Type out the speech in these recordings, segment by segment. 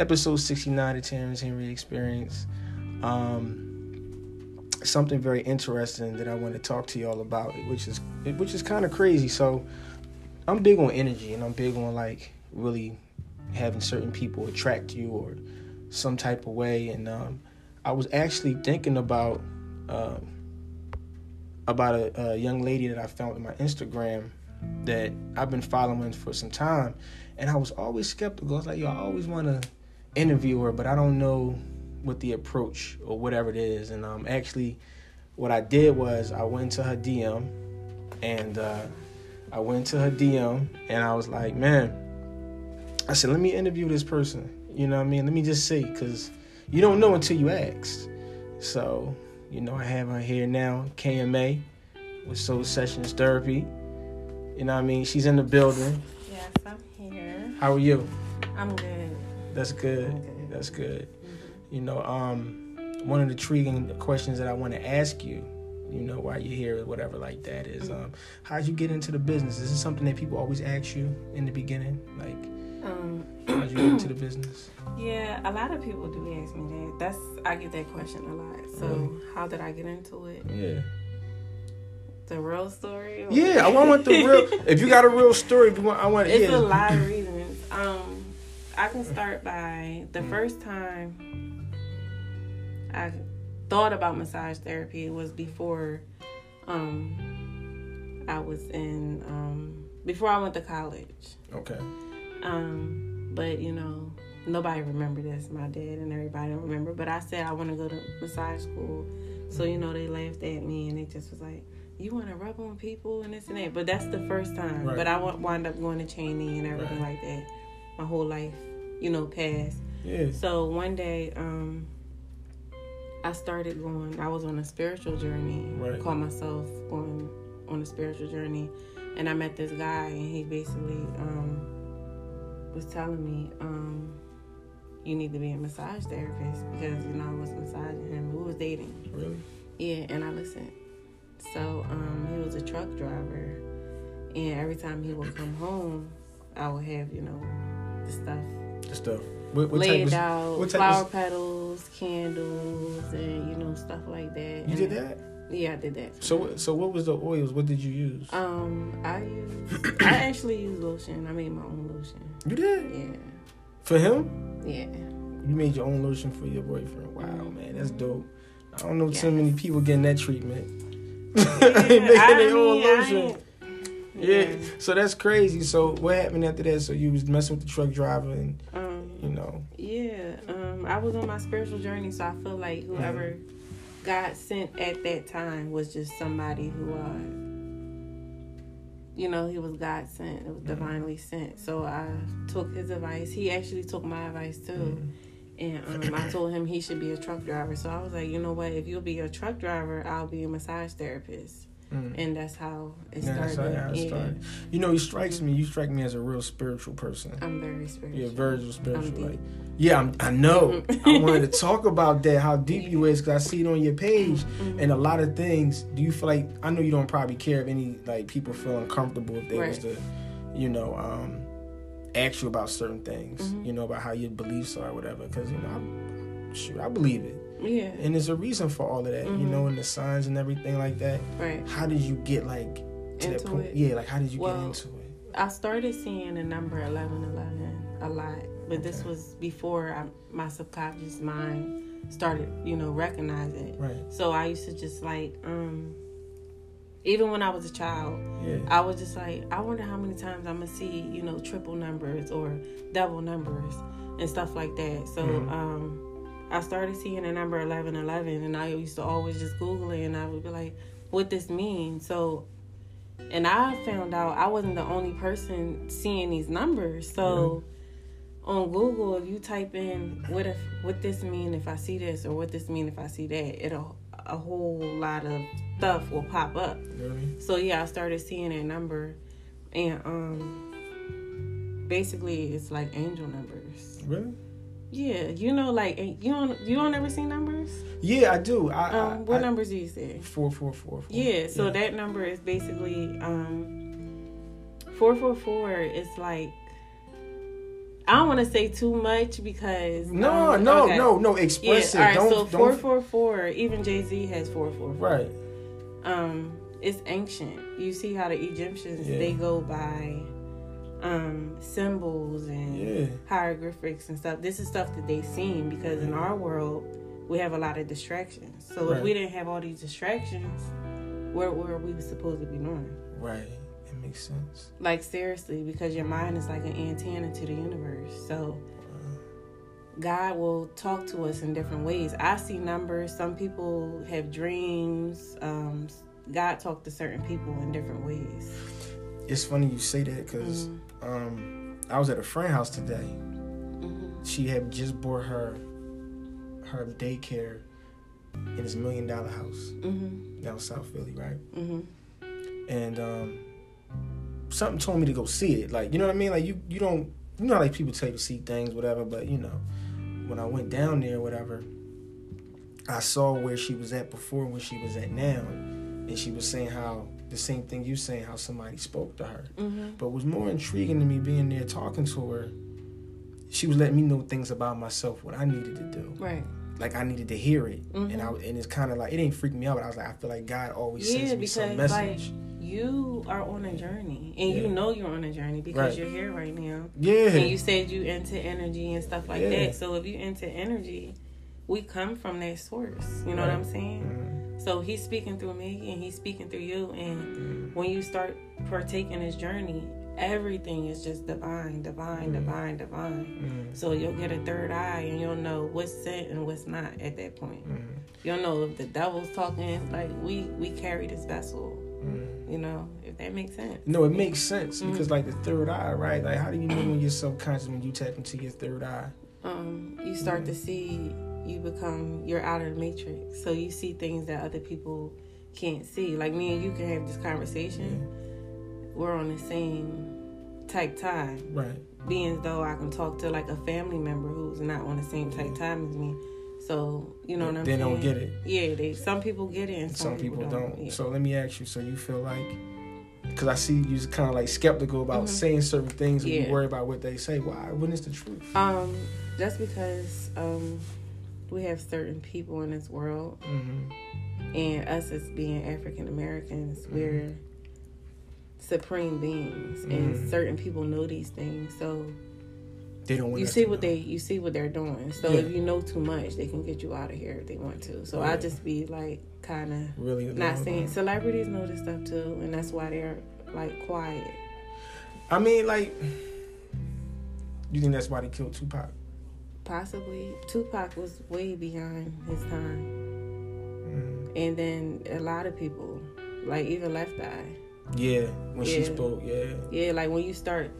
episode 69 of Terrence Henry Experience. Um, something very interesting that I want to talk to y'all about, which is which is kind of crazy. So, I'm big on energy, and I'm big on like really having certain people attract you or some type of way. And um, I was actually thinking about um, about a, a young lady that I found on my Instagram that I've been following for some time, and I was always skeptical. I was like, yo, I always want to interview her, but I don't know what the approach or whatever it is. And um, actually, what I did was I went to her DM, and uh, I went to her DM, and I was like, man, I said, let me interview this person. You know what I mean? Let me just see, because you don't know until you ask. So, you know, I have her here now, KMA, with Soul Sessions Therapy. You know what I mean? She's in the building. Yes, I'm here. How are you? I'm good. That's good. That's good. You know, um, one of the intriguing questions that I want to ask you, you know, while you're here or whatever like that is, um, how'd you get into the business? Is this something that people always ask you in the beginning? Like, um, how'd you get into the business? Yeah, a lot of people do ask me that. That's I get that question a lot. So, how did I get into it? Yeah. The real story? Or? Yeah, I want the real. if you got a real story, I want. It's yeah. a lot of reasons. Um, I can start by the first time I thought about massage therapy was before um, I was in um, before I went to college. Okay. Um, but you know, nobody remember this. My dad and everybody don't remember. But I said I want to go to massage school. So you know, they laughed at me and they just was like, "You want to rub on people and this and that." But that's the first time. Right. But I wound up going to Cheyney and everything right. like that. My whole life, you know, passed. Yeah. So one day, um, I started going. I was on a spiritual journey. Right. I called myself going on a spiritual journey, and I met this guy, and he basically um, was telling me, um, "You need to be a massage therapist because you know I was massaging him. We was dating. Really? Yeah, and I listened. So um, he was a truck driver, and every time he would come home, I would have you know the stuff. The stuff. What, what laid out flower of... petals, candles, and you know stuff like that. You and did that? Yeah, I did that. So, so what was the oils? What did you use? Um, I used. I actually used lotion. I made my own lotion. You did? Yeah. For him? Yeah. You made your own lotion for your boyfriend. Wow, man, that's dope. I don't know yes. too many people getting that treatment. Yeah, making their own lotion. Yeah. yeah. So that's crazy. So what happened after that? So you was messing with the truck driver and. Um, you know. Yeah, um, I was on my spiritual journey, so I feel like whoever mm-hmm. God sent at that time was just somebody who, uh, you know, he was God sent. It was mm-hmm. divinely sent. So I took his advice. He actually took my advice too. Mm-hmm. And um, I told him he should be a truck driver. So I was like, you know what? If you'll be a truck driver, I'll be a massage therapist. Mm. And that's how it started. How it started. You know, he strikes me. You strike me as a real spiritual person. I'm very spiritual. Yeah, very spiritual. Like, yeah, I'm, i know. I wanted to talk about that. How deep you is because I see it on your page, mm-hmm. and a lot of things. Do you feel like I know you don't probably care if any like people feel uncomfortable if they right. was to, you know, um, ask you about certain things. Mm-hmm. You know about how your beliefs are, or whatever. Because you know, I, shoot, I believe it. Yeah. And there's a reason for all of that, mm-hmm. you know, and the signs and everything like that. Right. How did you get like to into that point? It? Yeah, like how did you well, get into it? I started seeing the number 1111 a lot, but okay. this was before I, my subconscious mind started, you know, recognizing it. Right. So I used to just like, um, even when I was a child, yeah. I was just like, I wonder how many times I'm gonna see, you know, triple numbers or double numbers and stuff like that. So, mm-hmm. um, I started seeing the number 1111 and I used to always just Google it and I would be like, what this means? So, and I found out I wasn't the only person seeing these numbers. So, on Google, if you type in what if what this mean if I see this or what this mean if I see that, it'll a whole lot of stuff will pop up. So yeah, I started seeing that number, and um, basically it's like angel numbers. Really? Yeah, you know, like you don't you don't ever see numbers. Yeah, I do. I, um, I, what I, numbers do you say? Four, four, four, four. Yeah, so yeah. that number is basically um, four, four, four. Is like I don't want to say too much because no, um, no, okay. no, no. Express yeah, it. All right, don't, so don't. four four four. Even Jay Z has four four four. Right. Um, it's ancient. You see how the Egyptians Yeah. they go by um symbols and Yeah. hieroglyphics and stuff. This is stuff that they've seen because in our world we have a lot of distractions. So if we didn't have all these distractions, where where we supposed to be doing? Right. It makes sense. Like seriously, because your mind is like an antenna to the universe. So God will talk to us in different ways. I see numbers. Some people have dreams. Um, God talked to certain people in different ways. It's funny you say that because Mhm. Um, I was at a friend house today. Mhm. She had just bought her her daycare in this million dollar house Mhm. down South Philly, right? Mhm. And um, something told me to go see it. Like you know what I mean? Like you you don't you know how like people tell you to see things, whatever. But you know, when I went down there, whatever, I saw where she was at before and where she was at now, and she was saying how the same thing you saying how somebody spoke to her. Mhm. But what was more intriguing to me being there talking to her, she was letting me know things about myself, what I needed to do. Right. Like I needed to hear it, Mhm. and I and it's kind of like it didn't freak me out. But I was like, I feel like God always Yeah, sends me some because, message. You are on a journey, and you know you're on a journey because Right. you're here right now. yeah, And you said you into energy and stuff like Yeah. that. So if you into energy, we come from that source. You know what I'm saying? Mhm. So he's speaking through me and he's speaking through you. And when you start partaking this journey, everything is just divine, divine, Mhm. divine, divine. Mhm. So you'll get a third eye and you'll know what's sent and what's not at that point. You'll know if the devil's talking, like we we carry this vessel, you know, if that makes sense. No, it makes sense because like the third eye, right? Like how do you know when you're subconscious when you tap into your third eye? um, you start to see you become you're out of the matrix so you see things that other people can't see like me and you can have this conversation we're on the same type time Right. being as though i can talk to like a family member who's not on the same type time as me so you know what i'm they saying don't get it. yeah they some people get it and Some, people, don't. Yeah. So let me ask you. So you feel like, because I see you kind of like skeptical about Mhm. saying certain things, and Yeah. you worry about what they say. Why? When is the truth? um just because um we have certain people in this world Mm-hmm. and us as being African Americans, Mhm. we're supreme beings, and Mhm. certain people know these things. So They don't want you see what know. they you see what they're doing. So Yeah. if you know too much, they can get you out of here if they want to. So I Yeah. just be like kind of really not saying celebrities know this stuff too, and that's why they're like quiet. I mean, like, you think that's why they killed Tupac? Possibly Tupac was way behind his time, Mm. and then a lot of people, like even Left Eye. Yeah, when she spoke, yeah. Yeah, like when you start,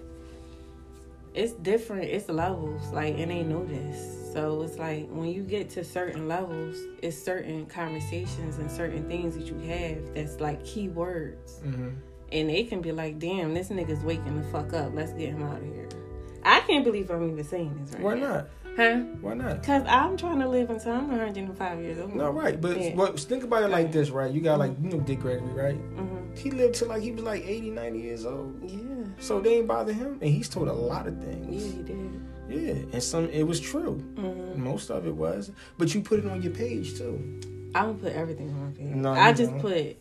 it's different. It's levels. Like, and they know this. So it's like when you get to certain levels, it's certain conversations and certain things that you have that's like key words. Mm-hmm. And they can be like, damn, this nigga's waking the fuck up. Let's get him out of here. I can't believe I'm even saying this right Why now. not? Huh? Why not? Because I'm trying to live until I'm 105 years old. No, right. But Yeah. what, think about it like this, right? You got like, you know, Dick Gregory, right? Mm-hmm. He lived till like he was like 80, 90 years old. Yeah. So they ain't bother him. And he's told a lot of things. Yeah, he did. Yeah. And some, it was true. hmm Most of it was. But you put it on your page too. I don't put everything on my page. No, I just don't. put,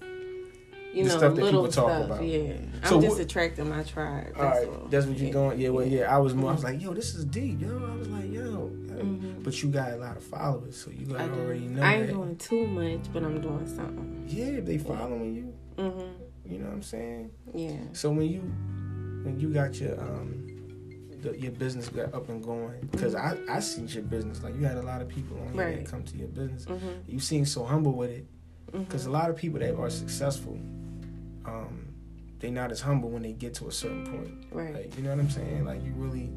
you The know, stuff that little people talk stuff. about. Yeah, So I'm just what- attracting my tribe. All right. all. That's what you're Yeah. doing. Yeah, well, yeah. I was more, I was Mhm. like, yo, this is deep, yo. I was like, yo. Mhm. But you got a lot of followers, so you gotta do. already know I ain't that. doing too much, but I'm doing something. Yeah, they following you. Mhm. You know what I'm saying? Yeah. So when you when you got your um the, your business got up and going, because I I seen your business like you had a lot of people on here Right. that come to your business. Mhm. You seem so humble with it, because a Mhm. lot of people that are successful, um, they not as humble when they get to a certain point. Right. Like you know what I'm saying? Like you really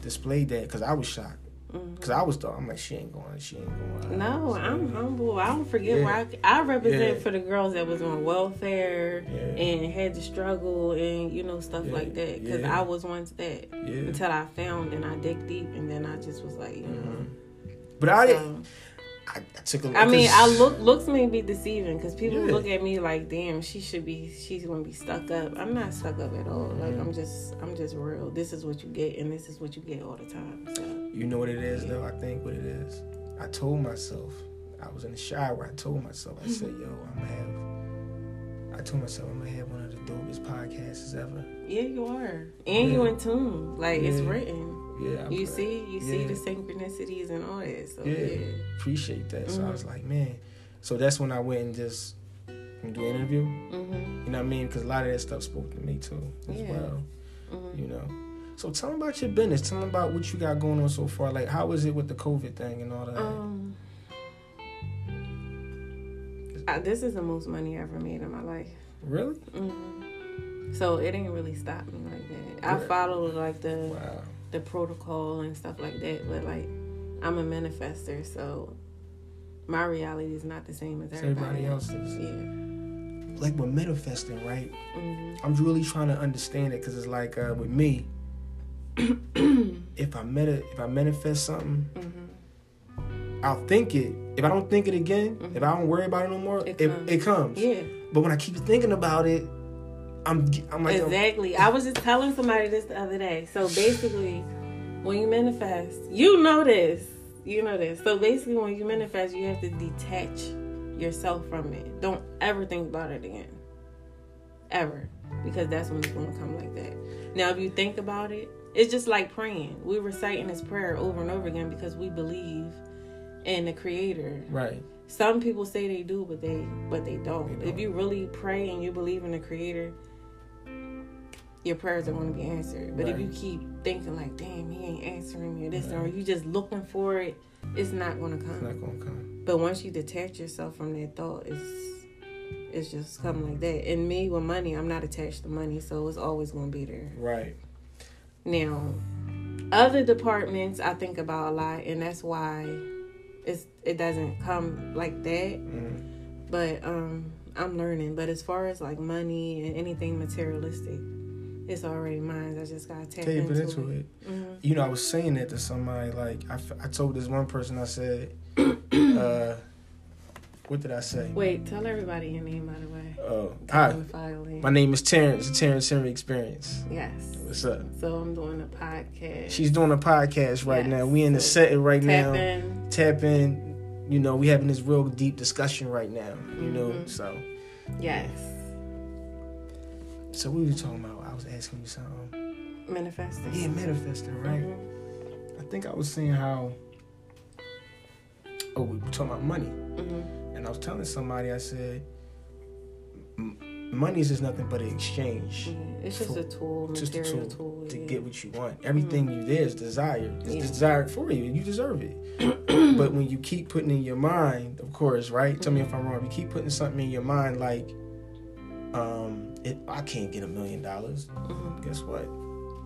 displayed that because I was shocked. Mhm. Because I was thought I'm like she ain't going, she ain't going. No, I'm humble. I don't forget Yeah. where I, I represent Yeah. for the girls that was on welfare Yeah. and had to struggle and you know stuff like that. Because Yeah. I was once that yeah. until I found and I dig deep and then I just was like, you know. Mhm. But I didn't. so- I, I took a I mean, I look looks may be deceiving because people Yeah. look at me like, damn, she should be, she's gonna be stuck up. I'm not stuck up at all. Like. I'm just, I'm just real. This is what you get, and this is what you get all the time. So You know what it is, though. I think what it is. I told myself. I was in the shower. I told myself. I said, "Yo, I'm gonna have." I told myself I'm gonna have one of the dopest podcasts ever. yeah, you are, and you Yeah. in tune. Like it's written. Yeah, I'm You glad. see, you see the synchronicities and all that. So Yeah. yeah, appreciate that. So I Mhm. was like, man. So that's when I went and just do an interview. hmm You know what I mean? Because a lot of that stuff spoke to me too, as Yeah. well. hmm You know. So tell me about your business. Tell me about what you got going on so far. Like, how is it with the COVID thing and all that? Um, I, this is the most money I ever made in my life. really? hmm So it didn't really stop me like that. I followed like the Wow. The protocol and stuff like that, but like I'm a manifester, so my reality is not the same as everybody, everybody else's. Yeah. Like with manifesting, right? hmm I'm really trying to understand it because it's like uh, with me, if I meta, if I manifest something, hmm I'll think it. If I don't think it again, Mhm. if I don't worry about it no more, It it, comes. it comes. Yeah. But when I keep thinking about it, I'm I'm like Exactly. I was just telling somebody this the other day. So basically, when you manifest, you know this. You know this. So basically, when you manifest, you have to detach yourself from it. Don't ever think about it again. Ever. Because that's when it's going to come like that. Now, if you think about it, it's just like praying. We reciting this prayer over and over again because we believe in the Creator. right. Some people say they do, but they but they don't. They don't. If you really pray and you believe in the Creator, your prayers are going to be answered. But if you keep thinking like, "Damn, he ain't answering me," or this, or you just looking for it, it's not going to It's come. not gonna come. But once you detach yourself from that thought, it's it's just coming like that. And me with money, I'm not attached to money, so it's always going to be there. Right. Now, other departments I think about a lot, and that's why it's it doesn't come like that Mm. but um i'm learning but as far as like money and anything materialistic it's already mine i just gotta tap Tap into, into it, it. Mhm. You know, I was saying that to somebody. Like, I, I told this one person, I said, uh, what did I say? wait tell everybody your name by the way Oh, hi. My name is Terrence. The Terrence Henry Experience. yes What's up? so i'm doing a podcast She's doing a podcast right Yes. now. We in the So, setting right tap now. in Tap in. You know, we having this real deep discussion right now. You know, Mhm. so yes so we were talking about. I was asking you something. manifesting Yeah, manifesting, right? Mhm. I think I was saying how. Oh, we were talking about money, Mhm. and I was telling somebody. I said, "M- money is just nothing but an exchange Yeah, it's just For- a tool just a tool tool, to yeah. get what you want. Everything you there is desired. It's Yeah. desired for you. You deserve it. but when you keep putting in your mind, of course, right? Tell me if I'm wrong. You keep putting something in your mind like, um, it, I can't get a million dollars. Mhm. Guess what?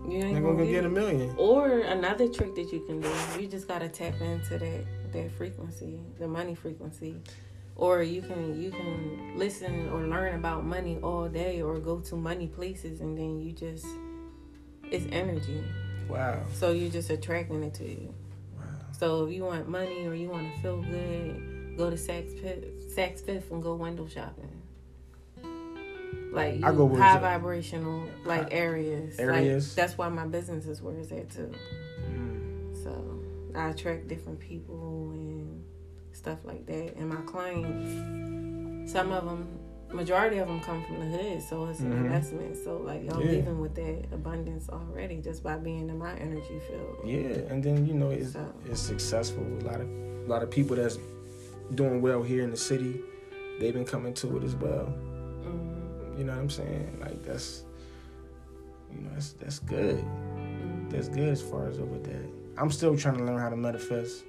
you ain't gonna gonna get get a million. Or another trick that you can do, you just gotta tap into that that frequency, the money frequency. Or you can you can listen or learn about money all day or go to money places and then you just it's energy. Wow. So you're just attracting it to you. Wow. So if you want money or you want to feel good, go to Saks Fifth, Saks Fifth and go window shopping. Like you, I go high it's at. vibrational like areas. areas. Like, that's why my business is where it's at too. Mm. So I attract different people and stuff like that. And my clients, some of them, majority of them come from the hood, so it's an Mhm. investment. So like y'all Yeah. living with that abundance already just by being in my energy field. Yeah, and then you know it's So it's successful. A lot of a lot of people that's doing well here in the city, they've been coming to it as well. You know what I'm saying? Like that's you know that's that's good. That's good as far as over that. I'm still trying to learn how to manifest.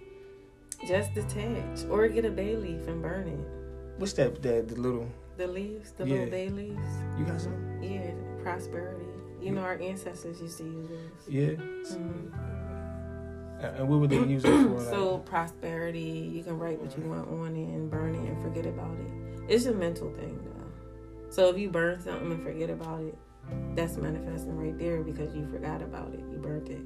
just detach or get a bay leaf and burn it. What's that? That the little The leaves, the Yeah. little bay leaves. you got some? Yeah, prosperity. You know our ancestors used to use this. Yeah. Mhm. And and what would they use it for? Like, So prosperity, you can write what you want on it and burn it and forget about it. It's a mental thing though. So if you burn something and forget about it, that's manifesting right there because you forgot about it. You burnt it.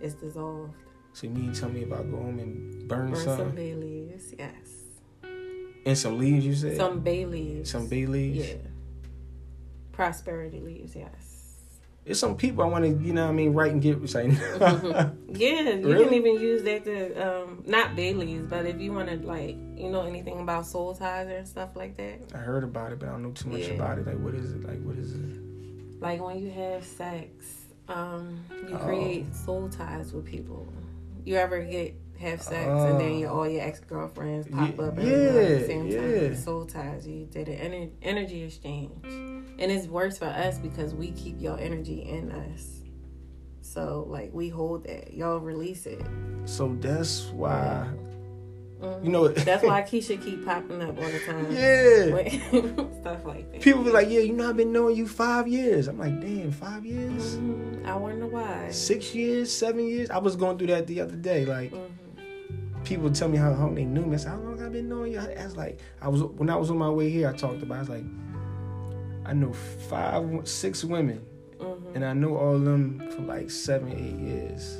It's dissolved. So you mean tell me about go home and burn, Burn something some bay leaves, yes. and some leaves? You said Some bay leaves. some bay leaves. Yeah. Prosperity leaves, yes. There's some people I want to, you know, what I mean, write and get. Say, Yeah, you Really? can even use that to um not Bailey's, but if you want to like you know anything about soul ties and stuff like that, I heard about it, but I don't know too much Yeah. about it. Like, what is it? Like, what is it? like when you have sex, um, you Oh. create soul ties with people. You ever get have sex and then Oh. your, all your ex girlfriends pop Ye- up and at the same yeah. time? Soul ties. You did an ener- energy exchange, and it's works for us because we keep your energy in us. So like we hold that, y'all release it. So that's why, Mhm. you know, That's why Keisha keep popping up all the time. yeah. Stuff like that. People be like, yeah, you know, I've been knowing you five years. I'm like, damn, five years, Mhm. I wonder why. six years, seven years. I was going through that the other day. Like, Mhm. People tell me how long they knew me. I said, how long I've been knowing you? I was like, I was when I was on my way here. I talked about. I was like, I know five, six women, Mhm. and I know all of them for like seven, eight years.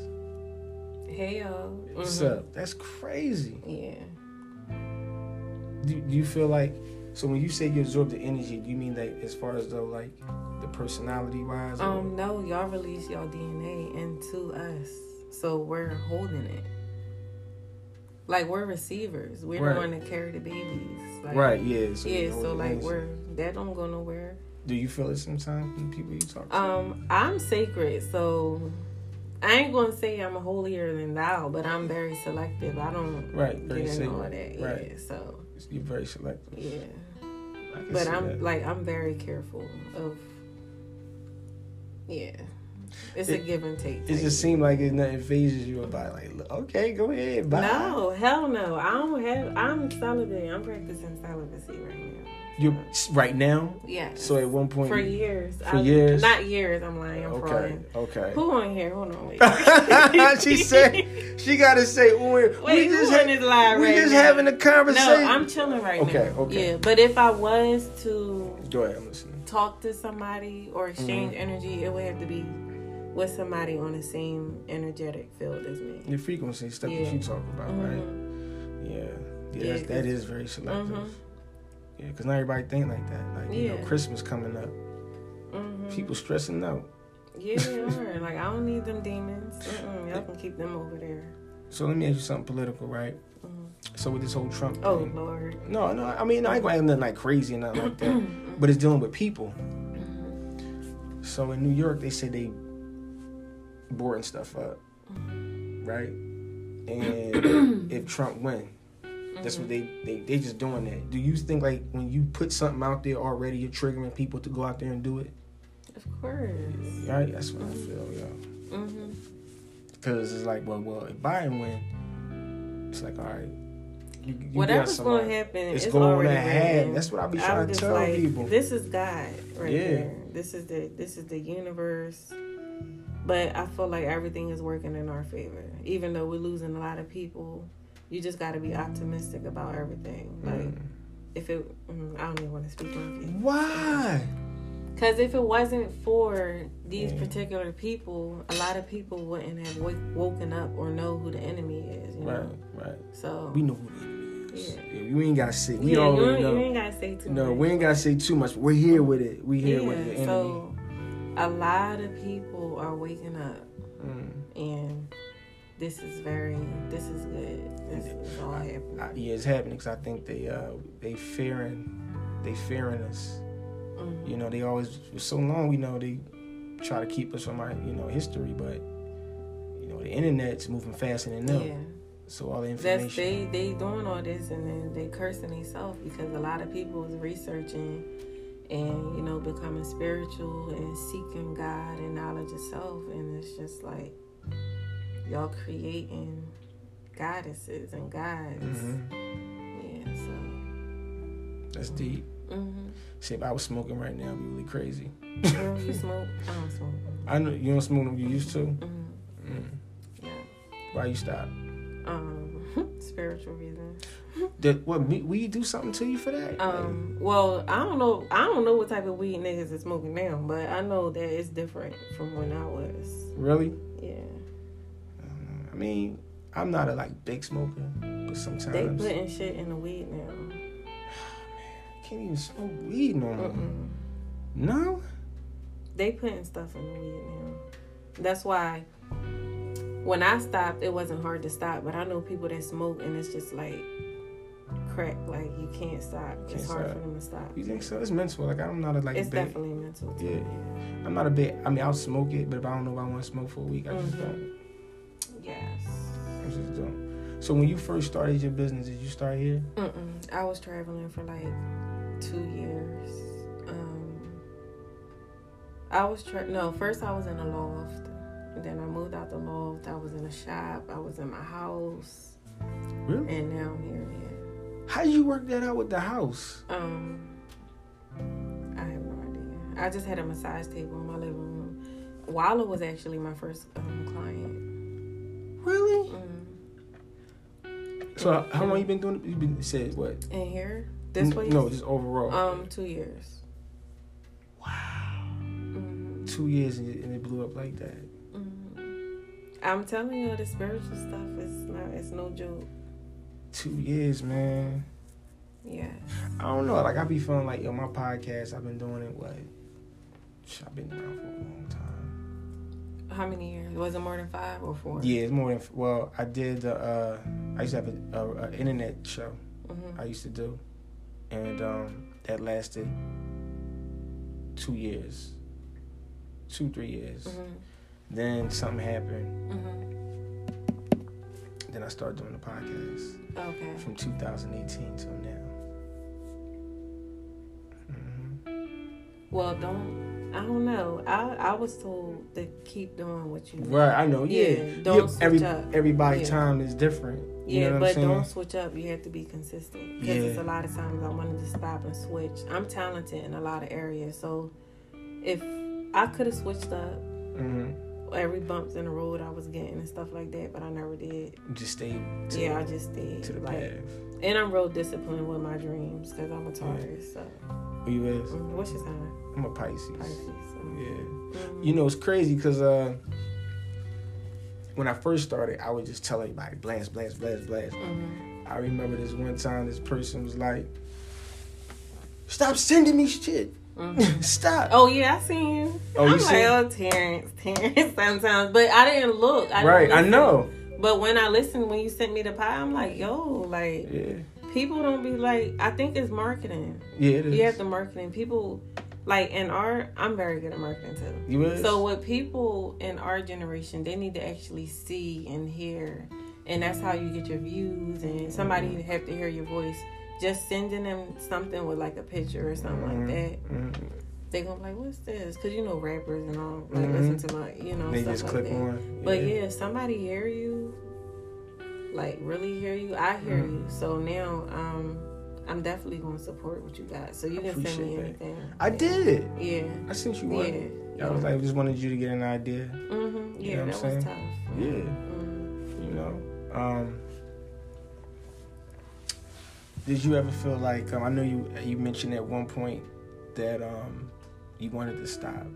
Hey y'all. What's Mhm. up? That's crazy. Yeah. Do, do you feel like so when you say you absorb the energy, do you mean that as far as though like the personality wise? Um, no, y'all release y'all DNA into us. So we're holding it. Like we're receivers. We're Right. the one that carry the babies. Like, right? Yeah. So Yeah, so like we're that don't go nowhere. Do you feel it sometimes from people you talk to? Um, I'm sacred, so I ain't gonna say I'm holier than thou, but I'm very selective. I don't right. Very get into all that. Yeah. Right. So You're very selective. yeah. But I'm that. like I'm very careful of yeah. It's a give and take. It just seemed like it nothing phases you about like, okay, go ahead, bye. No, hell no. I don't have I'm celibate. I'm practicing celibacy right now. You right now. Yeah. So at one point, for years. For I- years? Not years, I'm lying, I'm okay, frauding. okay. Who on here? Hold on, wait. she said she got to say, "Ooh, we Wait, who just this live we right just now? having a conversation." No, I'm chilling right Okay, now. okay. Yeah, but if I was to Go ahead, I'm listening. talk to somebody or exchange Mm-hmm. energy, it would have to be with somebody on the same energetic field as me. Your frequency stuff that you talk about, right? Mhm. Yeah, yeah, Yeah, that's, that very selective. Mhm. Yeah, because not everybody think like that. Like you know, Christmas coming up, Mhm. people stressing out. Yeah, they are. like I don't need them demons. Mm-mm, y'all can keep them over there. So let me ask you something political, right? Mhm. So with this whole Trump Oh thing, Lord. no, no, I mean I ain't gonna have nothing like crazy and nothing like that, but it's dealing with people. Mhm. So in New York, they say they boarding stuff up, Mm-hmm. right? And if Trump win, that's what they, they they just doing that. Do you think like when you put something out there already, you're triggering people to go out there and do it? Of course. Right? That's what I feel, yeah. Mhm. Because it's like, well, well, if Biden win, it's like, all right, you, you Whatever's somebody. gonna happen, It's it's, going to happen. That's what I be trying to tell like, people. This is God right Yeah. here. This is the this is the universe. But I feel like everything is working in our favor. Even though we're losing a lot of people, you just got to be optimistic about everything. Like Mm. if it, mm, I don't even want to speak on it. Why? Because if it wasn't for these Yeah. particular people, a lot of people wouldn't have w- woken up or know who the enemy is. You Right, know. right. So We know who the enemy is. Yeah. Yeah, we ain't got to say. We yeah, you, already ain't- know. you ain't gotta say too no, much. we ain't got to say too much. We're here with it. We here with the enemy. So a lot of people are waking up, Mm. and this is very, this is good. This is all happening. I, yeah, it's happening because I think they uh they fearing they fearing us. Mhm. You know, they always for so long. We know they try to keep us from our you know history, but you know the internet's moving faster than them. Yeah, So all the that's information. they they doing all this, and then they cursing themselves because a lot of people is researching and you know becoming spiritual and seeking God and knowledge of self, and it's just like y'all creating goddesses and gods. Mhm. Yeah, so. That's deep. hmm See, if I was smoking right now, it'd be really crazy. Girl, you smoke? I don't smoke. I know you don't smoke them you used to. hmm Mm. Yeah. Why you stop? Um, spiritual reasons. Did what? We, we do something to you for that? Um, well, I don't know. I don't know what type of weed niggas is smoking now, but I know that it's different from when I was. Really? Yeah. I. I mean, I'm not a like big smoker, but sometimes They putting shit in the weed now. I can't even smoke weed no more. Mm-mm. No, They putting stuff in the weed now. That's why when I stopped, it wasn't hard to stop. But I know people that smoke and it's just like crack. Like you can't stop. it's Can't hard stop. for them to stop. you think so? It's mental. Like I'm not a like It's big. definitely mental. Too. Yeah. I'm not a big. I mean, I'll smoke it, but if I don't know if I want to smoke for a week, I just Mhm. don't. Yes. I just don't. So when you first started your business, did you start here? Mm-mm. I was traveling for like two years. Um, I was tra- no. First, I was in a loft. Then I moved out the loft. I was in a shop. I was in my house, Really? and now I'm here. Yeah. How did you work that out with the house? Um, I have no idea. I just had a massage table in my living room. Walla was actually my first um, client. Really? Mm. So how long you been doing? it? You been said what? In here, this place, No, just overall. um, two years. wow. hmm Two years and it blew up like that. I'm telling you, the spiritual stuff is not. It's no joke. Two years, man. Yeah. I don't know. Like I be feeling like yo, my podcast. I've been doing it. What? I've been around for a long time. How many years? Was it more than five or four? Yeah, it's more than. Well, I did. Uh, I used to have a, a, a internet show. hmm I used to do, and um, that lasted two years, two three years. hmm Then something happened. hmm Then I started doing the podcast Okay. from 2018 till now. hmm Well, don't. I don't know. I I was told to keep doing what you. Right, I know. Yeah, Yeah, don't every up. everybody Yeah. time is different. You Yeah, know what but I'm saying? don't switch up. You have to be consistent. Because it's Yeah. a lot of times I wanted to stop and switch. I'm talented in a lot of areas, so if I could have switched up hmm every bumps in the road I was getting and stuff like that, but I never did. Just stay to, yeah, I just stayed to the like, path. and I'm real disciplined with my dreams because I'm a Taurus. So, Who you is? mm, what's your sign? I'm a Pisces. Pisces. So, Yeah. mm, You know, it's crazy because uh, when I first started, I would just tell everybody blast, blast, blast, blast. mhm. I remember this one time, this person was like, "Stop sending me shit. Mhm. Stop." Oh yeah, I seen you. Oh, I'm you like, seen- oh Terrence, Terrence. Sometimes, but I didn't look. I didn't right, I know. But when I listened, when you sent me the pie, I'm like, yo, like Yeah, people don't be like. I think it's marketing. yeah, it is. You have to marketing. People like in our. I'm very good at marketing too. You is. So with people in our generation, they need to actually see and hear, and that's how you get your views. And somebody have to hear your voice. Just sending them something with like a picture or something like that, Mhm. they gonna be like, "What's this?" Because you know rappers and all like Mhm. listen to my, you know, They stuff just like click that. on. But yeah, somebody hear you, like really hear you. I hear Mhm. you. So now, um, I'm definitely gonna support what you got. So you can send me that. anything. I did. Yeah. I sent you Yeah. one. Yeah. I was like, just wanted you to get an idea. Mm-hmm. You Yeah, know what that I'm was saying? tough. Yeah. Mhm. You know. Um, did you ever feel like um, I know you you mentioned at one point that um, you wanted to stop?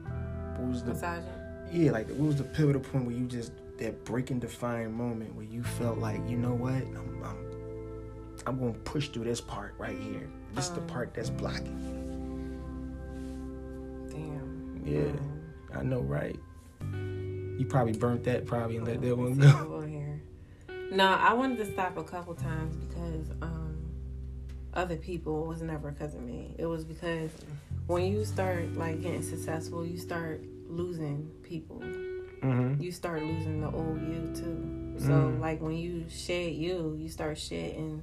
What was the Massaging. yeah like what was the pivotal point where you just that breaking defining moment where you felt like you know what I'm I'm, I'm gonna push through this part right here. This is the Um, part that's blocking. Damn. Yeah. Um, I know, right? You probably burnt that probably and let that one go. here. No, I wanted to stop a couple times because um, other people was never because of me. It was because when you start like getting successful, you start losing people. Mm-hmm. You start losing the old you too. So Mm. like when you shed you, you start shedding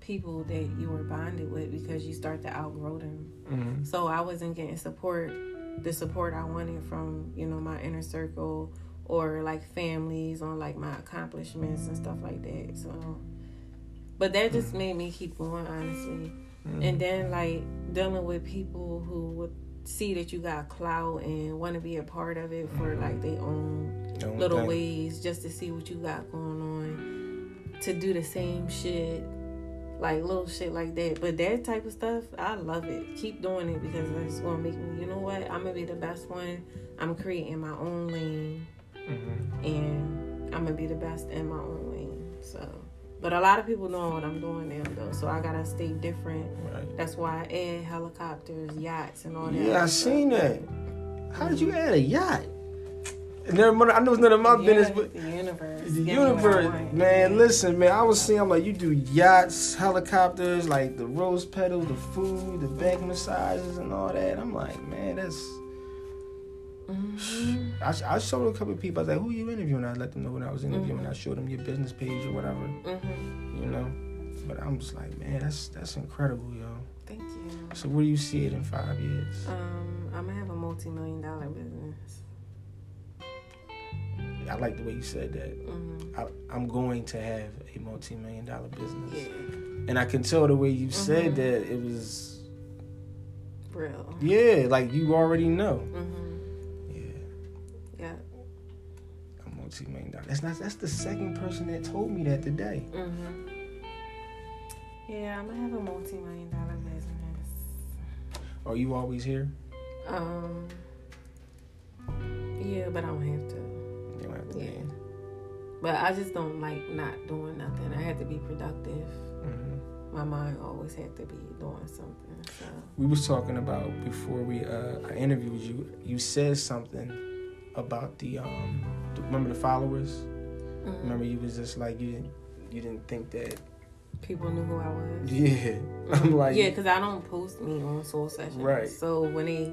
people that you were bonded with because you start to outgrow them. Mm-hmm. So I wasn't getting support, the support I wanted from, you know, my inner circle or like families on like my accomplishments and stuff like that. So, but that just made me keep going, honestly. Mm-hmm. And then like dealing with people who would see that you got clout and want to be a part of it for like their own Don't little think- ways just to see what you got going on to do the same shit like little shit like that but that type of stuff i love it keep doing it because it's gonna make me you know what i'm gonna be the best one i'm creating my own lane Mhm. and I'm gonna be the best in my own lane. So, but a lot of people know what I'm doing now though, so I gotta stay different. Right. That's why I add helicopters, yachts, and all that. Yeah, I seen that. How did you add a yacht? Never mind, I know it's none of my The business, but the universe. the Give me what I universe, want. man. Listen, man. I was seeing, I'm like, you do yachts, helicopters, like the rose petals, the food, the back massages, and all that. I'm like, man, that's. Mhm. I, I showed a couple of people. I was like, "Who are you interviewing?" I let them know when I was interviewing. Mhm. I showed them your business page or whatever, Mhm. you know. But I'm just like, man, that's that's incredible, yo. Thank you. So where do you see it in five years? Um, I'm gonna have a multi-million dollar business. I like the way you said that. Mhm. I, I'm going to have a multi-million dollar business, Yeah, and I can tell the way you said Mhm. that it was, real. yeah, like you already know. A multi-million dollar. That's not. That's the second person that told me that today. Mhm. Yeah, I'm gonna have a multi-million dollar business. Are you always here? Um. Yeah, but I don't have to. You don't have to Yeah. But I just don't like not doing nothing. I had to be productive. Mhm. My mind always had to be doing something. So. We was talking about before we uh, I interviewed you. You said something about the um. the- Remember the followers? Mhm. Remember you was just like you didn't you didn't think that. People knew who I was. Yeah, I'm like yeah, because I don't post me on Soul Sessions. Right. So when they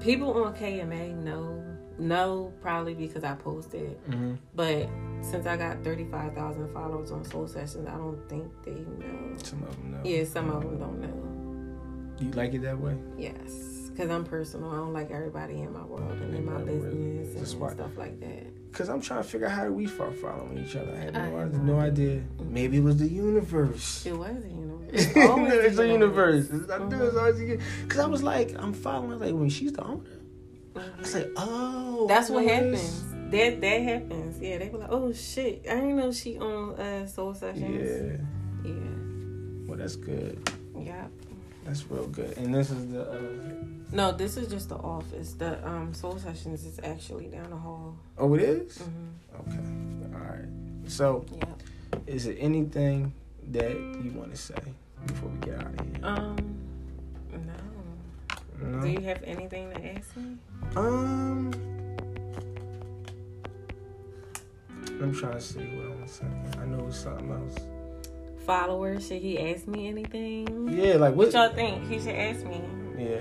people on KMA know know probably because I posted, hmm but since I got thirty five thousand followers on Soul Sessions, I don't think they know. Some of them know. Yeah, some of them don't know. You like it that way? Yes, because I'm personal. I don't like everybody in my world and in my really. business That's and why- stuff like that. Cause I'm trying to figure out how do we start following each other. I had no, I- idea, no idea. Maybe it was the universe. It was a universe. It's it's the universe. It's, I knew Mhm. it's always a universe. Cause I was like, I'm following. Like, when she's the owner. I Mhm. was like, oh. That's what happens. That that happens. Yeah, they were like, "Oh shit, I didn't know she on uh, Soul Sessions." Yeah. Yeah. Well, that's good. Yeah. That's real good. And this is the. Uh, No, this is just the office. The um Soul Sessions is actually down the hall. oh, it is? Mm-hmm. Okay. All right. So, Yeah. is there anything that you want to say before we get out of here? Um. No. No? Do you have anything to ask me? Um, I'm trying to see what I want to say. I know it's something else. Followers? Should he ask me anything? Yeah, like What what? y'all think? He should ask me. Yeah,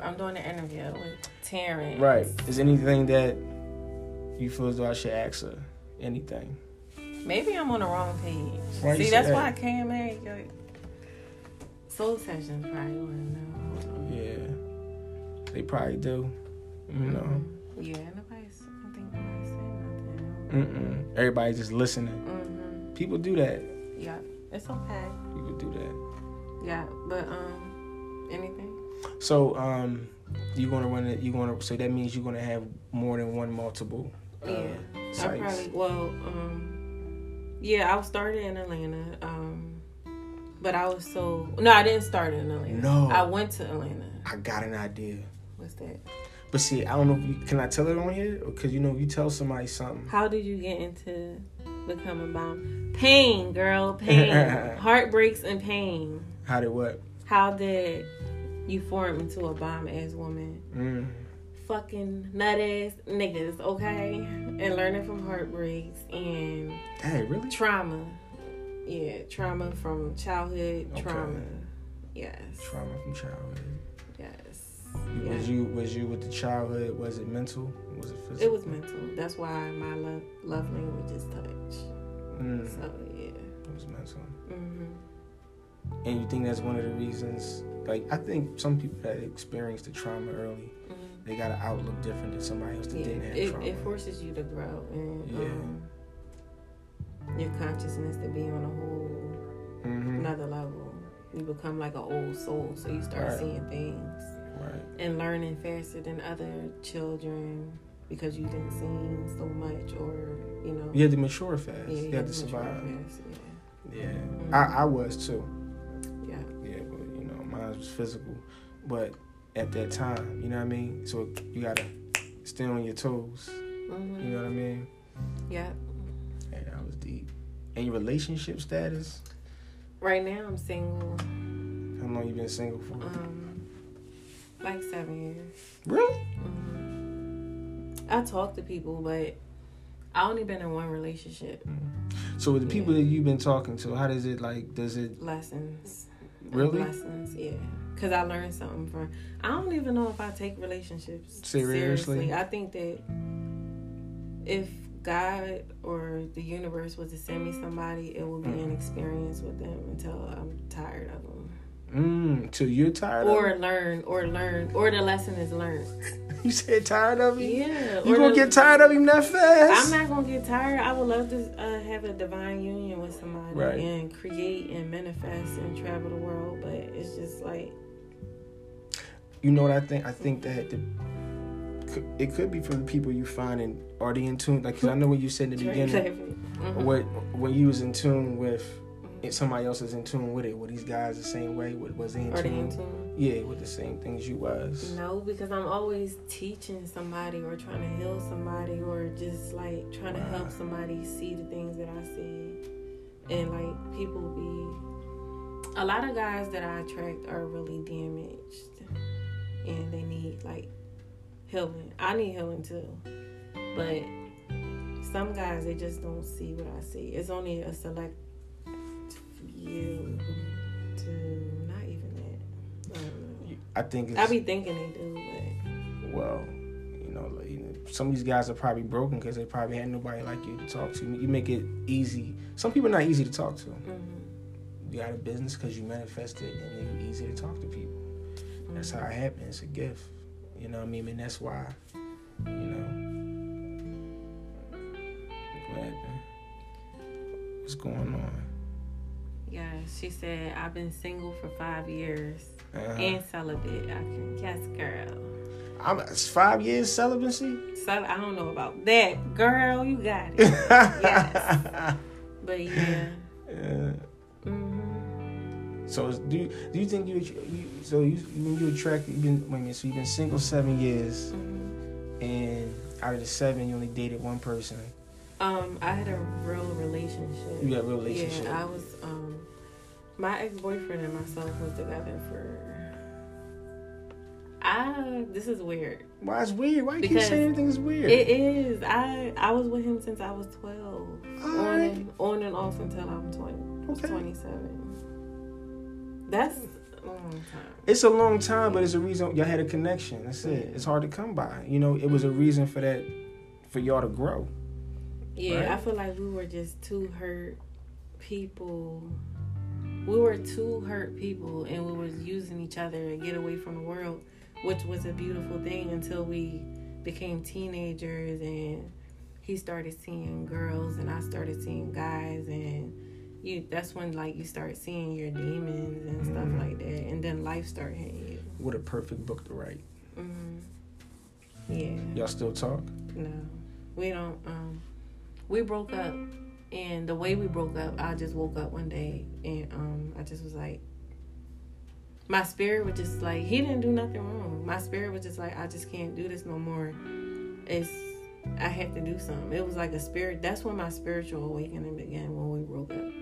I'm doing an interview with Terrence. right. Is anything that you feel as though I should ask her? Anything? Maybe I'm on the wrong page. Why See, that's that? why I came in. Like, Soul Sessions probably want to know. Yeah, they probably do. You know. Mhm. Yeah, nobody's. I think nobody said nothing. Mm-mm. Everybody just listening. Mm-hmm. People do that. Yeah, it's okay. People do that. Yeah, but um, anything? So, um, you gonna run it? You gonna? So that means you're gonna have more than one multiple. Uh, Yeah, I probably. Well, um, yeah, I started in Atlanta. Um, but I was so no, I didn't start in Atlanta. No. I went to Atlanta. I got an idea. What's that? But see, I don't know if you can I tell it on here because you know if you tell somebody something. How did you get into become a bomb? Pain, girl, pain, heartbreaks and pain. How did what? How did you form into a bomb ass woman? Mm. Fucking nut ass niggas, okay? And learning from heartbreaks and Hey, really? trauma. Yeah, trauma from childhood Okay. trauma. Yes. Trauma from childhood. Yes. Was Yeah. you was you with the childhood? Was it mental? Was it physical? It was mental. That's why my love love language is touch. Mm, So yeah. it was mental. hmm And you think that's one of the reasons? Like I think some people that experience the trauma early, hmm they got an outlook different than somebody else that Yeah. didn't have It, trauma. it forces you to grow and Yeah. um, your consciousness to be on a whole hmm another level. You become like an old soul, so you start Right. seeing things Right. and learning faster than other children because you didn't see so much, or you know. You had to mature fast. Yeah, you, had have to survive. fast, Yeah. Mhm. I, I was too. Yeah. Yeah, but you know, mine was physical. But at that time, you know what I mean? So you gotta stay on your toes. Mm-hmm. You know what I mean? Yeah. and i was deep. And your relationship status? Right now, I'm single. How long you been single for? Um, like seven years. Really? Mm-hmm. I talk to people, but I only been in one relationship. Mm-hmm. So with the people yeah. that you've been talking to, how does it like? Does it lessons? Really? Lessons, yeah. Cause I learned something from. I don't even know if I take relationships seriously. seriously. I think that if God or the universe was to send me somebody, it would be an experience with them until I'm tired of them. Mm, till you're tired or learn, or learn, or the lesson is learned. you said tired of him? Yeah. You gonna the, get tired of him that fast? I'm not gonna get tired. I would love to uh, have a divine union with somebody right. and create and manifest and travel the world, but it's just like. You know what I think? I think that the it could be from the people you find and are they in tune? Like, cause I know when you said in the beginning, mm-hmm. what when you was in tune with somebody else is in tune with it. Were these guys the same way? Was they in, are tune? They in tune? Yeah, with the same things you was. No, because I'm always teaching somebody or trying to heal somebody or just like trying wow. to help somebody see the things that I see, and like people be. A lot of guys that I attract are really damaged, and they need like healing. I need healing too. But some guys they just don't see what I see. It's only a select few to not even that. I, I think I be thinking they do, but well, you know, like, you know, some of these guys are probably broken because they probably had nobody like you to talk to. You make it easy. Some people are not easy to talk to. Mm-hmm. You got a business because you manifested and you're easy to talk to people. Mm-hmm. That's how it happens. It's a gift. You know what I mean? And that's why, you know. What What's going on? Yeah, she said, I've been single for five years uh-huh. and celibate. I can, guess, girl. I'm five years celibacy. So I don't know about that, girl. You got it. yes, but yeah. yeah. Mm-hmm. So do you, do you think you, you so you when you attract you've been wait a minute, so you've been single seven years, mm-hmm. and out of the seven you only dated one person. Um, I had a real relationship. You had a real relationship. Yeah, I was. Um, my ex boyfriend and myself was together for. I this is weird. Why it's weird? Why you keep saying everything is weird? It is. I I was with him since I was twelve. All on right. and on and off until I'm twenty. Okay. Twenty seven. That's a long time. it's a long time, but it's a reason y'all had a connection. That's it. It's hard to come by. You know, it was a reason for that, for y'all to grow. Yeah, right? I feel like we were just two hurt people. We were two hurt people, and we was using each other to get away from the world, which was a beautiful thing until we became teenagers and he started seeing girls and I started seeing guys. And you that's when like you start seeing your demons and stuff mm-hmm. like that. And then life start hitting you. What a perfect book to write. Mm-hmm. yeah. Y'all still talk? No. We don't um we broke up and the way we broke up i just woke up one day and um i just was like my spirit was just like he didn't do nothing wrong my spirit was just like i just can't do this no more it's I had to do something. It was like a spirit. That's when my spiritual awakening began when we broke up.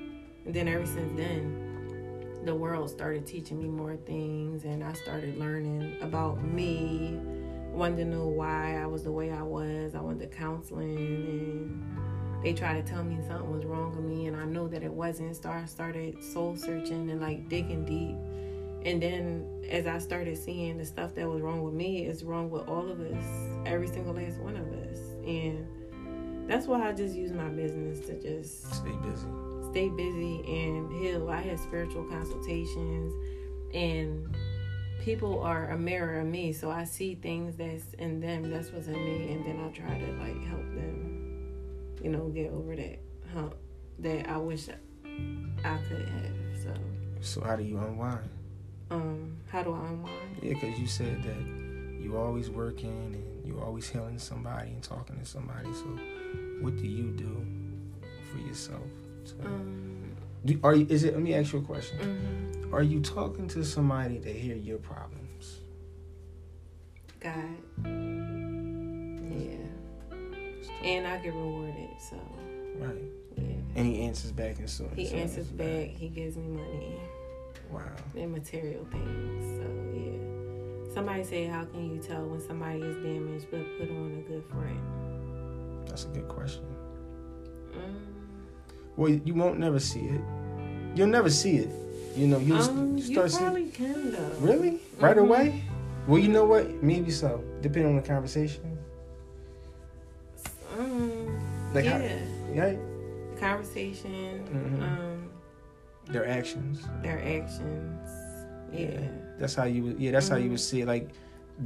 And then ever since then, the world started teaching me more things, and I started learning about me. Wanted to know why I was the way I was. I went to counseling, and they tried to tell me something was wrong with me, and I know that it wasn't. So I started soul searching and like digging deep. And then as I started seeing the stuff that was wrong with me is wrong with all of us, every single last one of us. And that's why I just use my business to just stay busy stay busy and heal. I had spiritual consultations and people are a mirror of me. So I see things that's in them, that's what's in me, and then I try to like help them, you know, get over that hump that I wish I could have. So So how do you unwind? Um, how do I unwind? Yeah, because you said that you always working and you always healing somebody and talking to somebody. So what do you do for yourself? Um, Do, are you? Is it? Let me ask you a question. Mm-hmm. Are you talking to somebody to hear your problems? God. And I get rewarded, so. Right. Yeah. And he answers back and so He answers back. He gives me money. Wow. And material things. So yeah. Somebody say, "How can you tell when somebody is damaged but put on a good front?" That's a good question. Mm. Well, you won't never see it. You'll never see it. You know, you Um, you you start probably seeing. can though. Really? Right Mhm. away? Well, you know what? Maybe so. Depending on the conversation. How- yeah. Yeah. Conversation. Mhm. Um, Their actions. their actions. Yeah. That's how you. Yeah. That's how you would see it. Like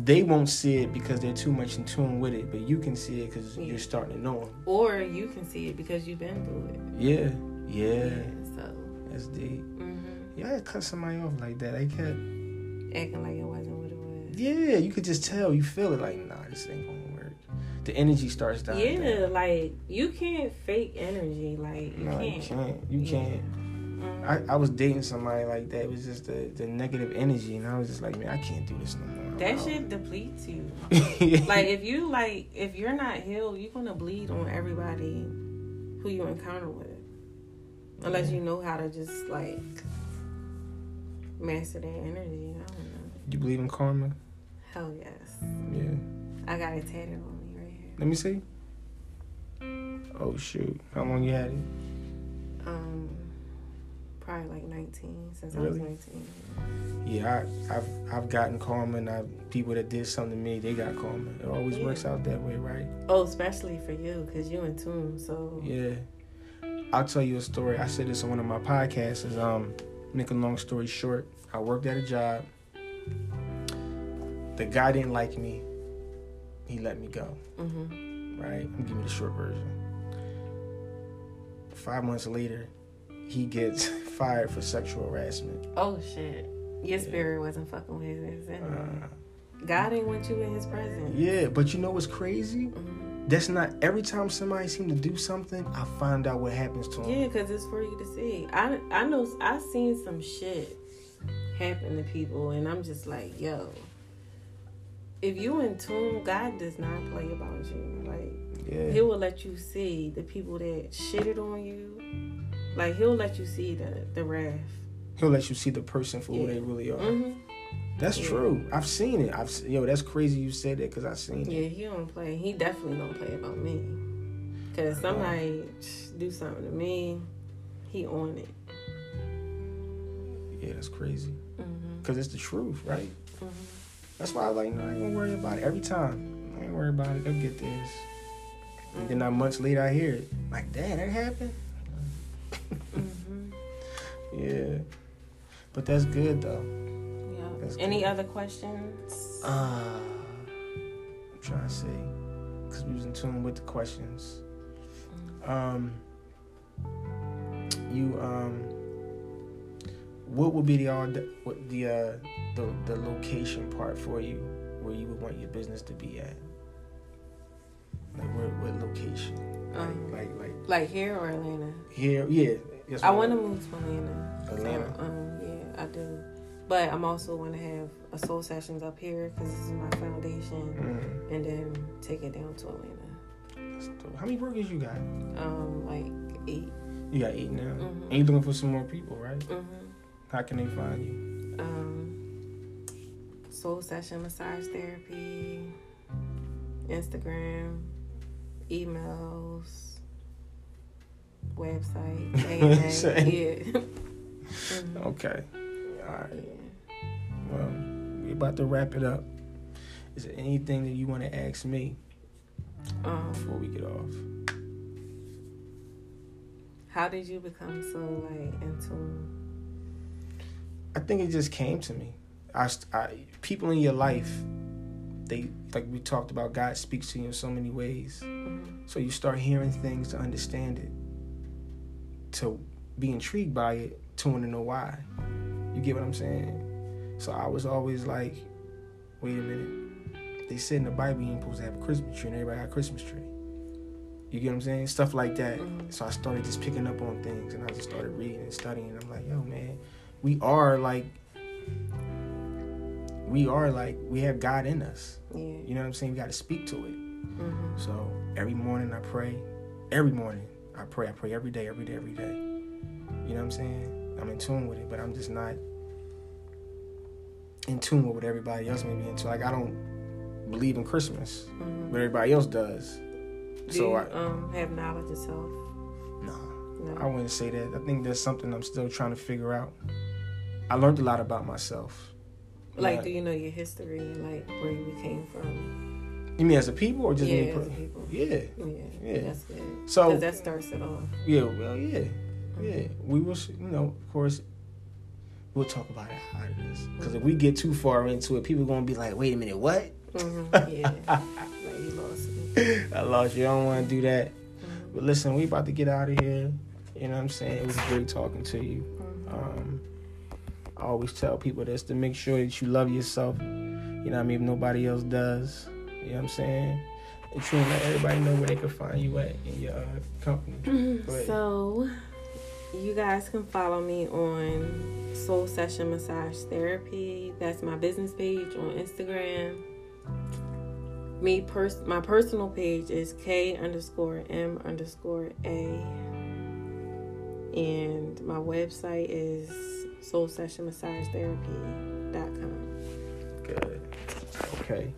they won't see it because they're too much in tune with it, but you can see it because Yeah. you're starting to know them. Or you can see it because you've been through it. Yeah. Yeah. So. That's deep. hmm Yeah, I had cut somebody off like that. I kept. Acting like it wasn't what it was. Yeah, you could just tell. You feel it. Like, nah, this ain't. The energy starts dying. Yeah, like you can't fake energy. Like you No, can't. can't. You Yeah. can't. I, I was dating somebody like that. It was just the, the negative energy, and I was just like, man, I can't do this no more. that I'm shit depletes you. like if you like if you're not healed, you're gonna bleed on everybody who you encounter with. Unless you know how to just like master that energy. I don't know. you believe in karma? Hell yes. Yeah. I got it tatted on me right here. Let me see. Oh shoot! How long you had it? Um probably like nineteen since I was Really? nineteen. Yeah, I, I've I've gotten karma, and I people that did something to me, they got karma. It always Yeah. works out that way, right? Oh, especially for you, cause you in tune. So Yeah. I'll tell you a story. I said this on one of my podcasts. Is um, make a long story short, I worked at a job. The guy didn't like me. He let me go. hmm Right. I'm giving you the short version. Five months later, he gets fired for sexual harassment. Oh shit. Your Yeah. spirit wasn't fucking with his. Uh, God didn't want you in his presence. yeah, but you know what's crazy? Mhm. That's not every time somebody seems to do something, I find out what happens to them. Yeah, cause it's for you to see. I I know I've seen some shit happen to people, and I'm just like, yo. If you in tune, God does not play about you. Like Yeah. He will let you see the people that shitted on you. Like He'll let you see the the wrath. He'll let you see the person for who they really are. hmm That's Yeah. true. I've seen it. I've yo. That's crazy you said that because I've seen it. Yeah, he don't play. He definitely don't play about me. Cause somebody do something to me, he on it. Yeah, that's crazy. hmm Because it's the truth, right? hmm That's why I was like, no, I ain't gonna worry about it every time. I ain't worry about it. They'll get this. And then not months later, I hear it. Like, dad, that happened. hmm Yeah. But that's good though. Yeah. That's Any good. other questions? Uh, I'm trying to see. Because we was in tune with the questions. Um, you um, what would be the all what the uh the the location part for you where you would want your business to be at? Like where what location? Um, like like like like here or Atlanta? here? Yeah. I want to move to Atlanta. Atlanta. So, um, yeah, I do. But I'm also want to have a soul sessions up here because this is my foundation, Mm, and then take it down to Atlanta. How many workers you got? Um, like eight. You got eight now. Mhm. And you looking for some more people, right? hmm How can they find you? Um, soul session massage therapy, Instagram, emails, website, yeah. Mhm. Okay. All right. Yeah. Well, we're about to wrap it up. Is there anything that you want to ask me Um, before we get off? how did you become so like in tune? I think it just came to me. I, I people in your life, they like we talked about. God speaks to you in so many ways. So you start hearing things to understand it, to be intrigued by it, to want to know why. You get what I'm saying? So I was always like, wait a minute. They said in the Bible you ain't supposed to have a Christmas tree, and everybody got a Christmas tree. You get what I'm saying? Stuff like that. So I started just picking up on things, and I just started reading and studying. I'm like, yo, man, we are like, we are like, we have God in us. Yeah. You know what I'm saying? We got to speak to it. Mm-hmm. So every morning I pray. Every morning I pray. I pray every day, every day, every day. You know what I'm saying? I'm in tune with it, but I'm just not in tune with what everybody else may be into. Like I don't believe in Christmas, mm-hmm. but everybody else does. Do so you, I um, have knowledge of self. No, no, I wouldn't say that. I think there's something I'm still trying to figure out. I learned a lot about myself. Like, do you know your history and like where you came from? You mean as a people or just yeah, me? As a people. Yeah, yeah, yeah. That's good. So that starts it off. Yeah, well, yeah, mm-hmm. yeah. We will, you know, of course, we'll talk about it how it is. Because if we get too far into it, people are gonna be like, "Wait a minute, what?" Mm-hmm. Yeah, like you lost me. I lost you. I don't want to do that. Mm-hmm. But listen, we about to get out of here. You know what I'm saying? It was great talking to you. Mm-hmm. Um, I always tell people this to make sure that you love yourself. You know what I mean? If nobody else does. You know what I'm saying? And try let everybody know where they can find you at in your uh, company. So, you guys can follow me on Soul Session Massage Therapy. That's my business page on Instagram. Me pers- my personal page is K underscore M underscore A. And my website is soul session massage therapy.com. Good. Okay.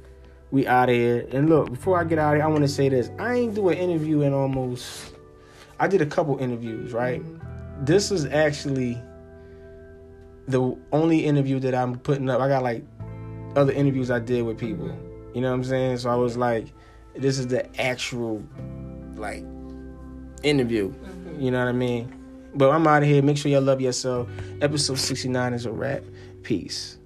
We out of here. And look, before I get out of here, I want to say this. I ain't do an interview in almost I did a couple interviews, right? Mm-hmm. This is actually the only interview that I'm putting up. I got like other interviews I did with people. Mm-hmm. You know what I'm saying? So I was like, this is the actual like interview. Mm-hmm. You know what I mean? But I'm out of here. Make sure y'all love yourself. Episode 69 is a wrap. Peace.